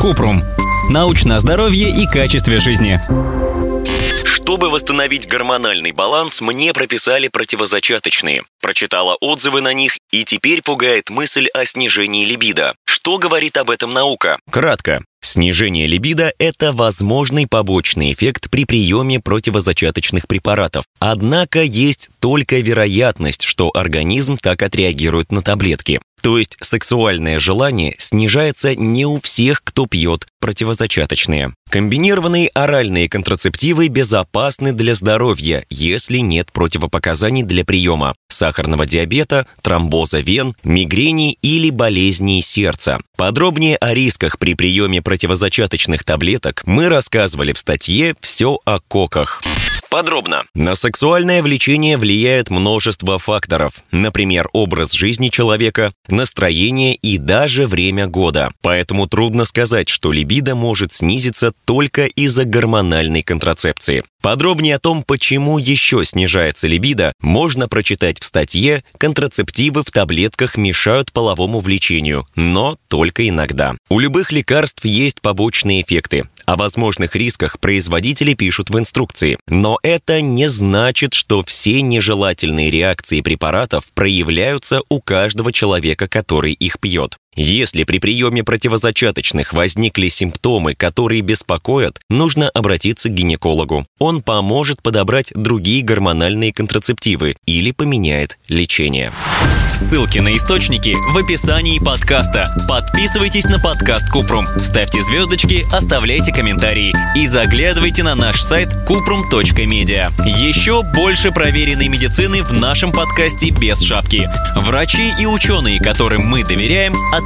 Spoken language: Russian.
Купрум. Научное здоровье и качестве жизни. Чтобы восстановить гормональный баланс, мне прописали противозачаточные. Прочитала отзывы на них, и теперь пугает мысль о снижении либидо. Что говорит об этом наука? Кратко. Снижение либидо – это возможный побочный эффект при приеме противозачаточных препаратов. Однако есть только вероятность, что организм так отреагирует на таблетки. То есть сексуальное желание снижается не у всех, кто пьет противозачаточные. Комбинированные оральные контрацептивы безопасны для здоровья, если нет противопоказаний для приема сахарного диабета, тромбоза вен, мигрени или болезней сердца. Подробнее о рисках при приеме противозачаточных таблеток мы рассказывали в статье «Все о коках». Подробно. На сексуальное влечение влияет множество факторов, например, образ жизни человека, настроение и даже время года. Поэтому трудно сказать, что либидо может снизиться только из-за гормональной контрацепции. Подробнее о том, почему еще снижается либидо, можно прочитать в статье «Контрацептивы в таблетках мешают половому влечению, но только иногда». У любых лекарств есть побочные эффекты. О возможных рисках производители пишут в инструкции. Но это не значит, что все нежелательные реакции препаратов проявляются у каждого человека, который их пьет. Если при приеме противозачаточных возникли симптомы, которые беспокоят, нужно обратиться к гинекологу. Он поможет подобрать другие гормональные контрацептивы или поменяет лечение. Ссылки на источники в описании подкаста. Подписывайтесь на подкаст Купрум, ставьте звездочки, оставляйте комментарии и заглядывайте на наш сайт kuprum.media. Еще больше проверенной медицины в нашем подкасте без шапки. Врачи и ученые, которым мы доверяем, от